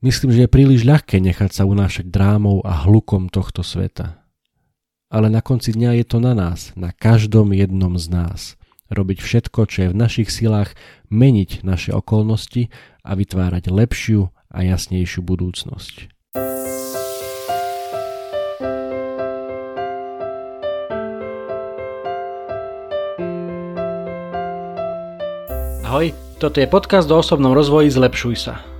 Myslím, že je príliš ľahké nechať sa unášať drámou a hlukom tohto sveta. Ale na konci dňa je to na nás, na každom jednom z nás. Robiť všetko, čo je v našich silách, meniť naše okolnosti a vytvárať lepšiu a jasnejšiu budúcnosť. Ahoj, toto je podcast o osobnom rozvoji Zlepšuj sa.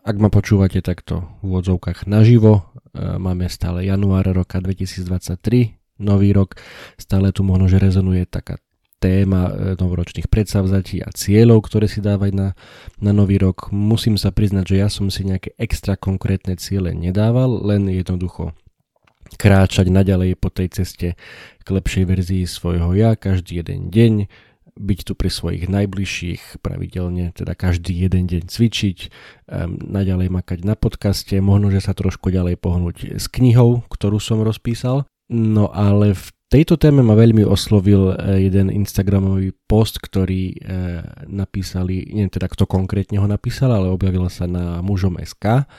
Ak ma počúvate takto v úvodzovkách naživo, e, máme stále január roka 2023, nový rok, stále tu možno, že rezonuje taká téma e, novoročných predsavzatí a cieľov, ktoré si dávať na, na nový rok. Musím sa priznať, že ja som si nejaké extra konkrétne ciele nedával, len jednoducho kráčať naďalej po tej ceste k lepšej verzii svojho ja každý jeden deň, byť tu pri svojich najbližších, pravidelne teda každý jeden deň cvičiť, naďalej makať na podcaste, možno, že sa trošku ďalej pohnúť s knihou, ktorú som rozpísal. No ale v tejto téme ma veľmi oslovil e, jeden Instagramový post, ktorý e, napísali, neviem teda kto konkrétne ho napísal, ale objavil sa na mužom.sk,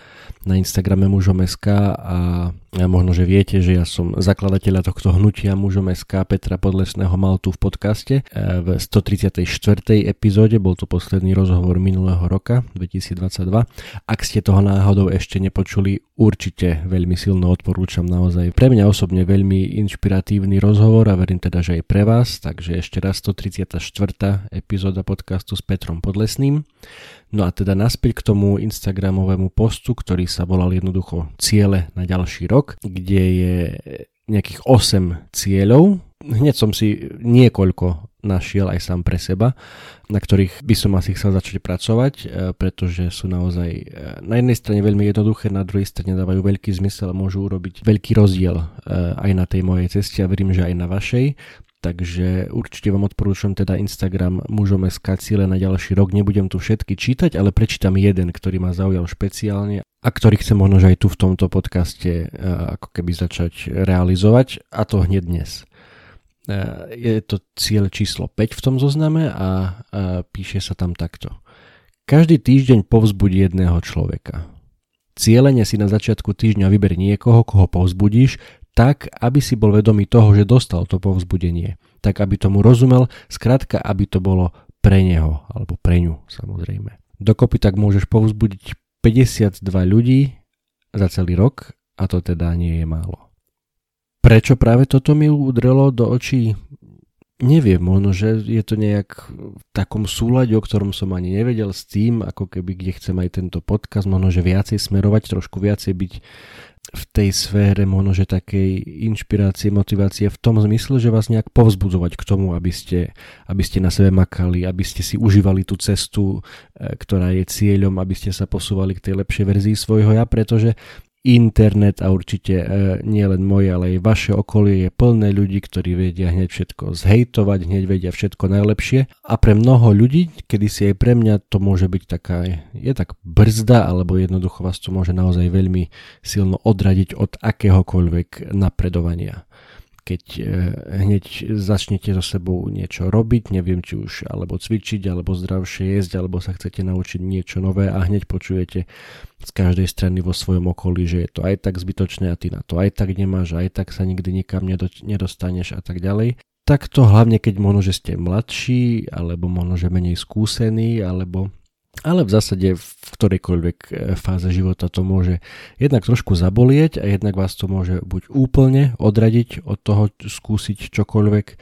na Instagrame mužom.sk a možno, že viete, že ja som zakladateľa tohto hnutia mužom SK Petra Podlesného mal tu v podcaste. E, v 134. epizóde bol to posledný rozhovor minulého roka 2022. Ak ste toho náhodou ešte nepočuli, určite veľmi silno odporúčam naozaj. Pre mňa osobne veľmi inšpiratívny rozhovor a verím teda, že aj pre vás. Takže ešte raz 134. epizóda podcastu s Petrom Podlesným. No a teda naspäť k tomu Instagramovému postu, ktorý sa volal jednoducho ciele na ďalší rok, kde je nejakých 8 cieľov. Hneď som si niekoľko našiel aj sám pre seba, na ktorých by som asi chcel začať pracovať, e, pretože sú naozaj e, na jednej strane veľmi jednoduché, na druhej strane dávajú veľký zmysel a môžu urobiť veľký rozdiel e, aj na tej mojej ceste a verím, že aj na vašej. Takže určite vám odporúčam teda Instagram mužom SK ciele na ďalší rok. Nebudem tu všetky čítať, ale prečítam jeden, ktorý ma zaujal špeciálne a ktorý chcem možno aj tu v tomto podcaste e, ako keby začať realizovať a to hneď dnes. E, je to cieľ číslo 5 v tom zozname a píše sa tam takto. Každý týždeň povzbudí jedného človeka. Cielene si na začiatku týždňa vyber niekoho, koho povzbudíš, tak, aby si bol vedomý toho, že dostal to povzbudenie. Tak, aby tomu rozumel, skrátka, aby to bolo pre neho, alebo pre ňu samozrejme. Dokopy tak môžeš povzbudiť 52 ľudí za celý rok a to teda nie je málo. Prečo práve toto mi udrelo do očí? Neviem, možno, že je to nejak v takom súľade, o ktorom som ani nevedel s tým, ako keby kde chcem aj tento podcast, možno, že viacej smerovať, trošku viacej byť v tej sfére možno, že takej inšpirácie, motivácie v tom zmysle, že vás nejak povzbudzovať k tomu, aby ste, aby ste na sebe makali, aby ste si užívali tú cestu, e, ktorá je cieľom, aby ste sa posúvali k tej lepšej verzii svojho ja, pretože internet a určite e, nie len moje, ale aj vaše okolie je plné ľudí, ktorí vedia hneď všetko zhejtovať, hneď vedia všetko najlepšie. A pre mnoho ľudí, kedy si aj pre mňa to môže byť taká, je tak brzda, alebo jednoducho vás to môže naozaj veľmi silno odradiť od akéhokoľvek napredovania keď e, hneď začnete so sebou niečo robiť, neviem či už alebo cvičiť, alebo zdravšie jesť, alebo sa chcete naučiť niečo nové a hneď počujete z každej strany vo svojom okolí, že je to aj tak zbytočné a ty na to aj tak nemáš, aj tak sa nikdy nikam nedostaneš a tak ďalej. Tak to hlavne keď možno, že ste mladší, alebo možno, že menej skúsení, alebo ale v zásade v ktorejkoľvek e, fáze života to môže jednak trošku zabolieť a jednak vás to môže buď úplne odradiť od toho skúsiť čokoľvek e,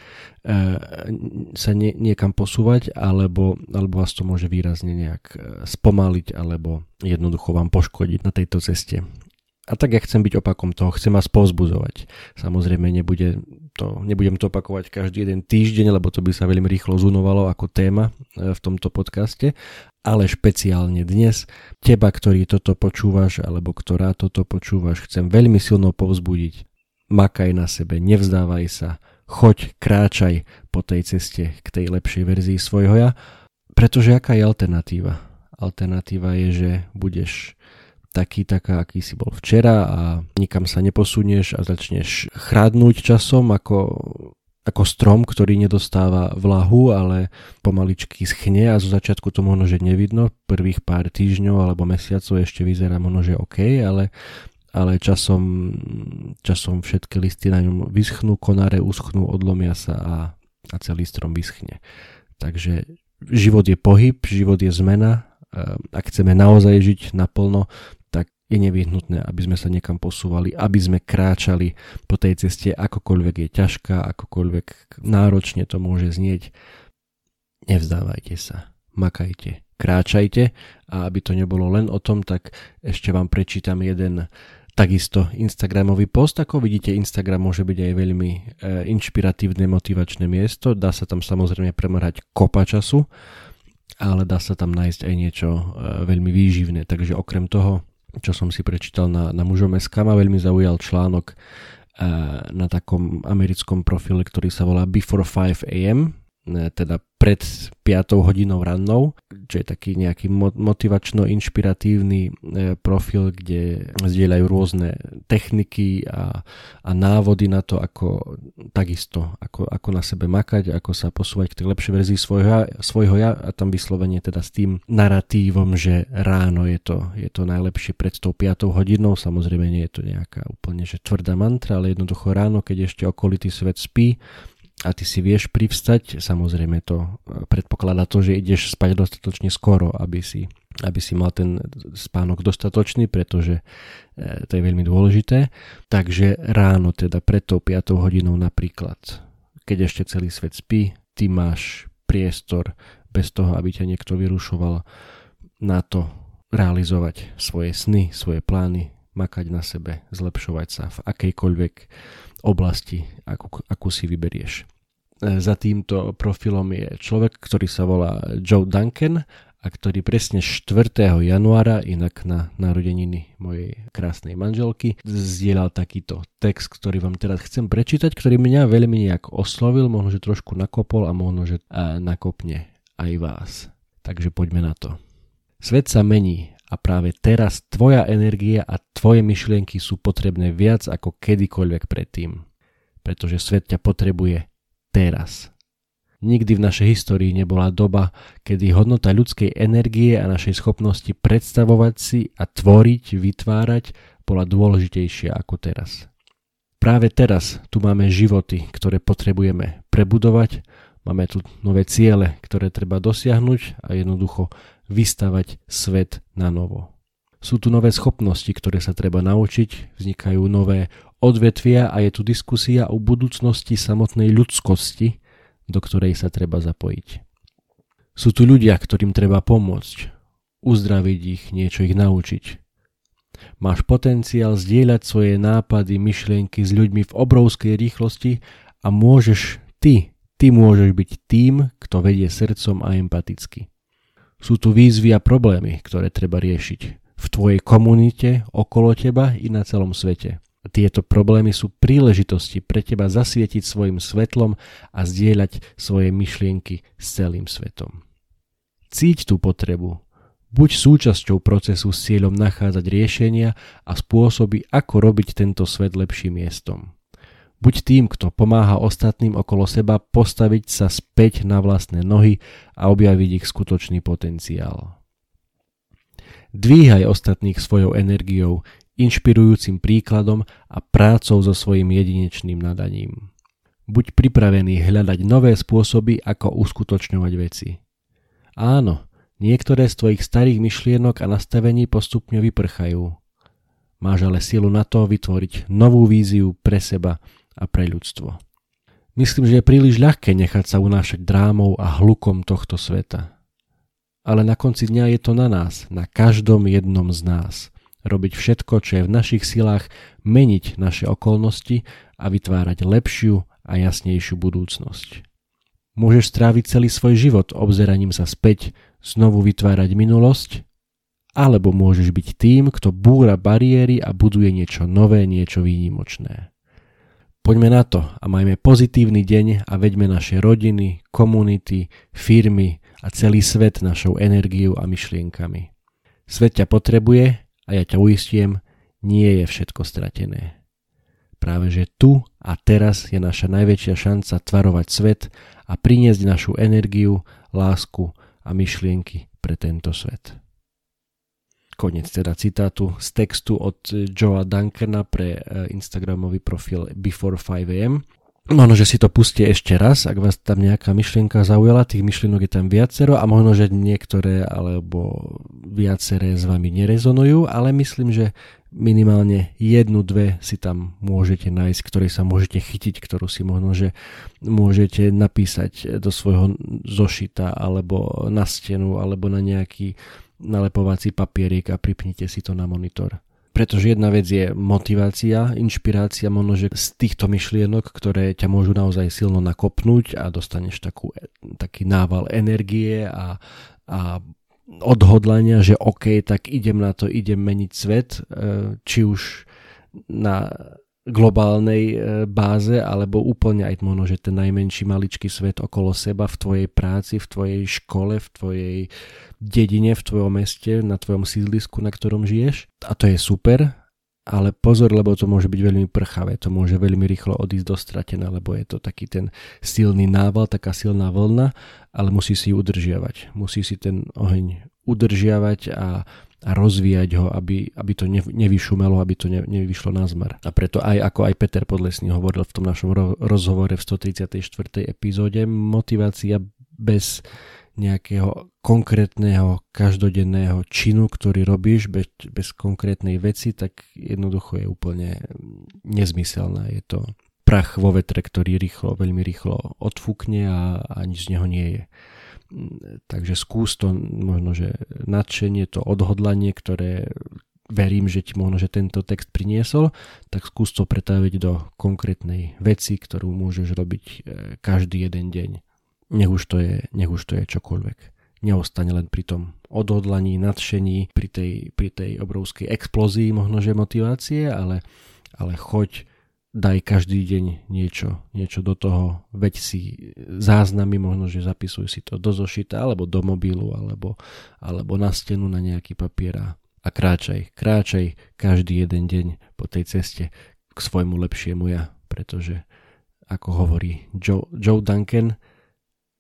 sa nie, niekam posúvať, alebo, alebo vás to môže výrazne nejak e, spomaliť alebo jednoducho vám poškodiť na tejto ceste. A tak ja chcem byť opakom toho, chcem vás povzbudzovať. Samozrejme nebude to, nebudem to opakovať každý jeden týždeň, lebo to by sa veľmi rýchlo zunovalo ako téma e, v tomto podcaste, ale špeciálne dnes teba, ktorý toto počúvaš alebo ktorá toto počúvaš, chcem veľmi silno povzbudiť. Makaj na sebe, nevzdávaj sa, choď, kráčaj po tej ceste k tej lepšej verzii svojho ja, pretože aká je alternatíva? Alternatíva je, že budeš taký taká, aký si bol včera a nikam sa neposunieš a začneš chrádnuť časom ako, ako strom, ktorý nedostáva vlahu, ale pomaličky schne a zo začiatku to možno, že nevidno, prvých pár týždňov alebo mesiacov ešte vyzerá možno, že OK, ale, ale časom, časom všetky listy na ňom vyschnú, konáre uschnú, odlomia sa a, a celý strom vyschne. Takže život je pohyb, život je zmena, ak chceme naozaj žiť naplno, je nevyhnutné, aby sme sa niekam posúvali, aby sme kráčali po tej ceste, akokoľvek je ťažká, akokoľvek náročne to môže znieť. Nevzdávajte sa, makajte, kráčajte a aby to nebolo len o tom, tak ešte vám prečítam jeden takisto Instagramový post. Ako vidíte, Instagram môže byť aj veľmi e, inšpiratívne, motivačné miesto. Dá sa tam samozrejme premrhať kopa času, ale dá sa tam nájsť aj niečo e, veľmi výživné. Takže okrem toho čo som si prečítal na, na mužom SK, ma veľmi zaujal článok uh, na takom americkom profile, ktorý sa volá Before 5 AM, teda pred 5 hodinou rannou, čo je taký nejaký motivačno-inšpiratívny e, profil, kde zdieľajú rôzne techniky a, a návody na to, ako takisto, ako, ako na sebe makať, ako sa posúvať k tej lepšej verzii svojho, svojho ja a tam vyslovene teda s tým naratívom, že ráno je to, je to najlepšie pred tou 5 hodinou, samozrejme nie je to nejaká úplne že tvrdá mantra, ale jednoducho ráno, keď ešte okolitý svet spí, a ty si vieš privstať, samozrejme to e, predpokladá to, že ideš spať dostatočne skoro, aby si, aby si mal ten spánok dostatočný, pretože e, to je veľmi dôležité. Takže ráno, teda pred tou 5 hodinou napríklad, keď ešte celý svet spí, ty máš priestor bez toho, aby ťa niekto vyrušoval na to realizovať svoje sny, svoje plány, makať na sebe, zlepšovať sa v akejkoľvek oblasti, akú, akú si vyberieš. E, za týmto profilom je človek, ktorý sa volá Joe Duncan a ktorý presne 4. januára, inak na narodeniny mojej krásnej manželky, zdieľal takýto text, ktorý vám teraz chcem prečítať, ktorý mňa veľmi nejak oslovil, možno, že trošku nakopol a možno, že a nakopne aj vás. Takže poďme na to. Svet sa mení a práve teraz tvoja energia a tvoje myšlienky sú potrebné viac ako kedykoľvek predtým. Pretože svet ťa potrebuje teraz. Nikdy v našej histórii nebola doba, kedy hodnota ľudskej energie a našej schopnosti predstavovať si a tvoriť, vytvárať bola dôležitejšia ako teraz. Práve teraz tu máme životy, ktoré potrebujeme prebudovať, máme tu nové ciele, ktoré treba dosiahnuť a jednoducho vystavať svet na novo. Sú tu nové schopnosti, ktoré sa treba naučiť, vznikajú nové odvetvia a je tu diskusia o budúcnosti samotnej ľudskosti, do ktorej sa treba zapojiť. Sú tu ľudia, ktorým treba pomôcť, uzdraviť ich, niečo ich naučiť. Máš potenciál zdieľať svoje nápady, myšlienky s ľuďmi v obrovskej rýchlosti a môžeš ty, ty môžeš byť tým, kto vedie srdcom a empaticky. Sú tu výzvy a problémy, ktoré treba riešiť v tvojej komunite, okolo teba i na celom svete. Tieto problémy sú príležitosti pre teba zasvietiť svojim svetlom a zdieľať svoje myšlienky s celým svetom. Cíť tú potrebu. Buď súčasťou procesu s cieľom nachádzať riešenia a spôsoby, ako robiť tento svet lepším miestom. Buď tým, kto pomáha ostatným okolo seba postaviť sa späť na vlastné nohy a objaviť ich skutočný potenciál. Dvíhaj ostatných svojou energiou, inšpirujúcim príkladom a prácou so svojím jedinečným nadaním. Buď pripravený hľadať nové spôsoby, ako uskutočňovať veci. Áno, Niektoré z tvojich starých myšlienok a nastavení postupne vyprchajú. Máš ale silu na to vytvoriť novú víziu pre seba a pre ľudstvo. Myslím, že je príliš ľahké nechať sa unášať drámou a hlukom tohto sveta. Ale na konci dňa je to na nás, na každom jednom z nás. Robiť všetko, čo je v našich silách, meniť naše okolnosti a vytvárať lepšiu a jasnejšiu budúcnosť. Môžeš stráviť celý svoj život obzeraním sa späť znovu vytvárať minulosť, alebo môžeš byť tým, kto búra bariéry a buduje niečo nové, niečo výnimočné. Poďme na to a majme pozitívny deň a veďme naše rodiny, komunity, firmy a celý svet našou energiou a myšlienkami. Svet ťa potrebuje a ja ťa uistiem, nie je všetko stratené. Práve že tu a teraz je naša najväčšia šanca tvarovať svet a priniesť našu energiu, lásku a myšlienky pre tento svet. Konec teda citátu z textu od Joea Duncana pre eh, Instagramový profil Before 5am. Možno, že si to pustie ešte raz, ak vás tam nejaká myšlienka zaujala, tých myšlienok je tam viacero a možno, že niektoré alebo viaceré s vami nerezonujú, ale myslím, že minimálne jednu, dve si tam môžete nájsť, ktoré sa môžete chytiť, ktorú si možno, že môžete napísať do svojho zošita alebo na stenu alebo na nejaký nalepovací papierik a pripnite si to na monitor. Pretože jedna vec je motivácia, inšpirácia, možno, že z týchto myšlienok, ktoré ťa môžu naozaj silno nakopnúť a dostaneš takú, taký nával energie a, a odhodlania, že OK, tak idem na to, idem meniť svet, e, či už na globálnej e, báze, alebo úplne aj možno, že ten najmenší maličký svet okolo seba v tvojej práci, v tvojej škole, v tvojej dedine, v tvojom meste, na tvojom sídlisku, na ktorom žiješ. A to je super, ale pozor, lebo to môže byť veľmi prchavé, to môže veľmi rýchlo odísť do stratená, lebo je to taký ten silný nával, taká silná vlna, ale musí si ju udržiavať. Musí si ten oheň udržiavať a, a rozvíjať ho, aby, aby to nevyšumelo, aby to ne, nevyšlo na zmar. A preto aj ako aj Peter Podlesný hovoril v tom našom rozhovore v 134. epizóde, motivácia bez nejakého konkrétneho každodenného činu, ktorý robíš bez, bez konkrétnej veci, tak jednoducho je úplne nezmyselná. Je to prach vo vetre, ktorý rýchlo, veľmi rýchlo odfúkne a, a nič z neho nie je. Takže skús to možno, že nadšenie, to odhodlanie, ktoré verím, že ti možno, že tento text priniesol, tak skús to pretaviť do konkrétnej veci, ktorú môžeš robiť e, každý jeden deň nech už to je, nech už to je čokoľvek. Neostane len pri tom odhodlaní, nadšení, pri tej, pri tej obrovskej explózii možno, že motivácie, ale, ale choď, daj každý deň niečo, niečo do toho, veď si záznamy, možno, že zapisuj si to do zošita, alebo do mobilu, alebo, alebo na stenu na nejaký papier a, kráčaj, kráčaj každý jeden deň po tej ceste k svojmu lepšiemu ja, pretože ako hovorí Joe, Joe Duncan,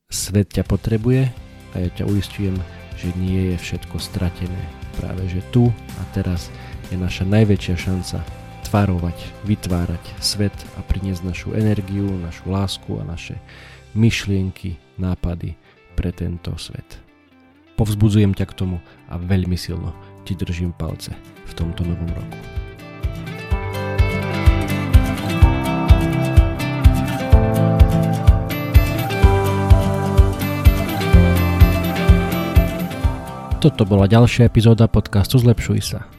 Svet ťa potrebuje a ja ťa uistujem, že nie je všetko stratené. Práve že tu a teraz je naša najväčšia šanca tvarovať, vytvárať svet a priniesť našu energiu, našu lásku a naše myšlienky, nápady pre tento svet. Povzbudzujem ťa k tomu a veľmi silno ti držím palce v tomto novom roku. Toto bola ďalšia epizóda podcastu Zlepšuj sa.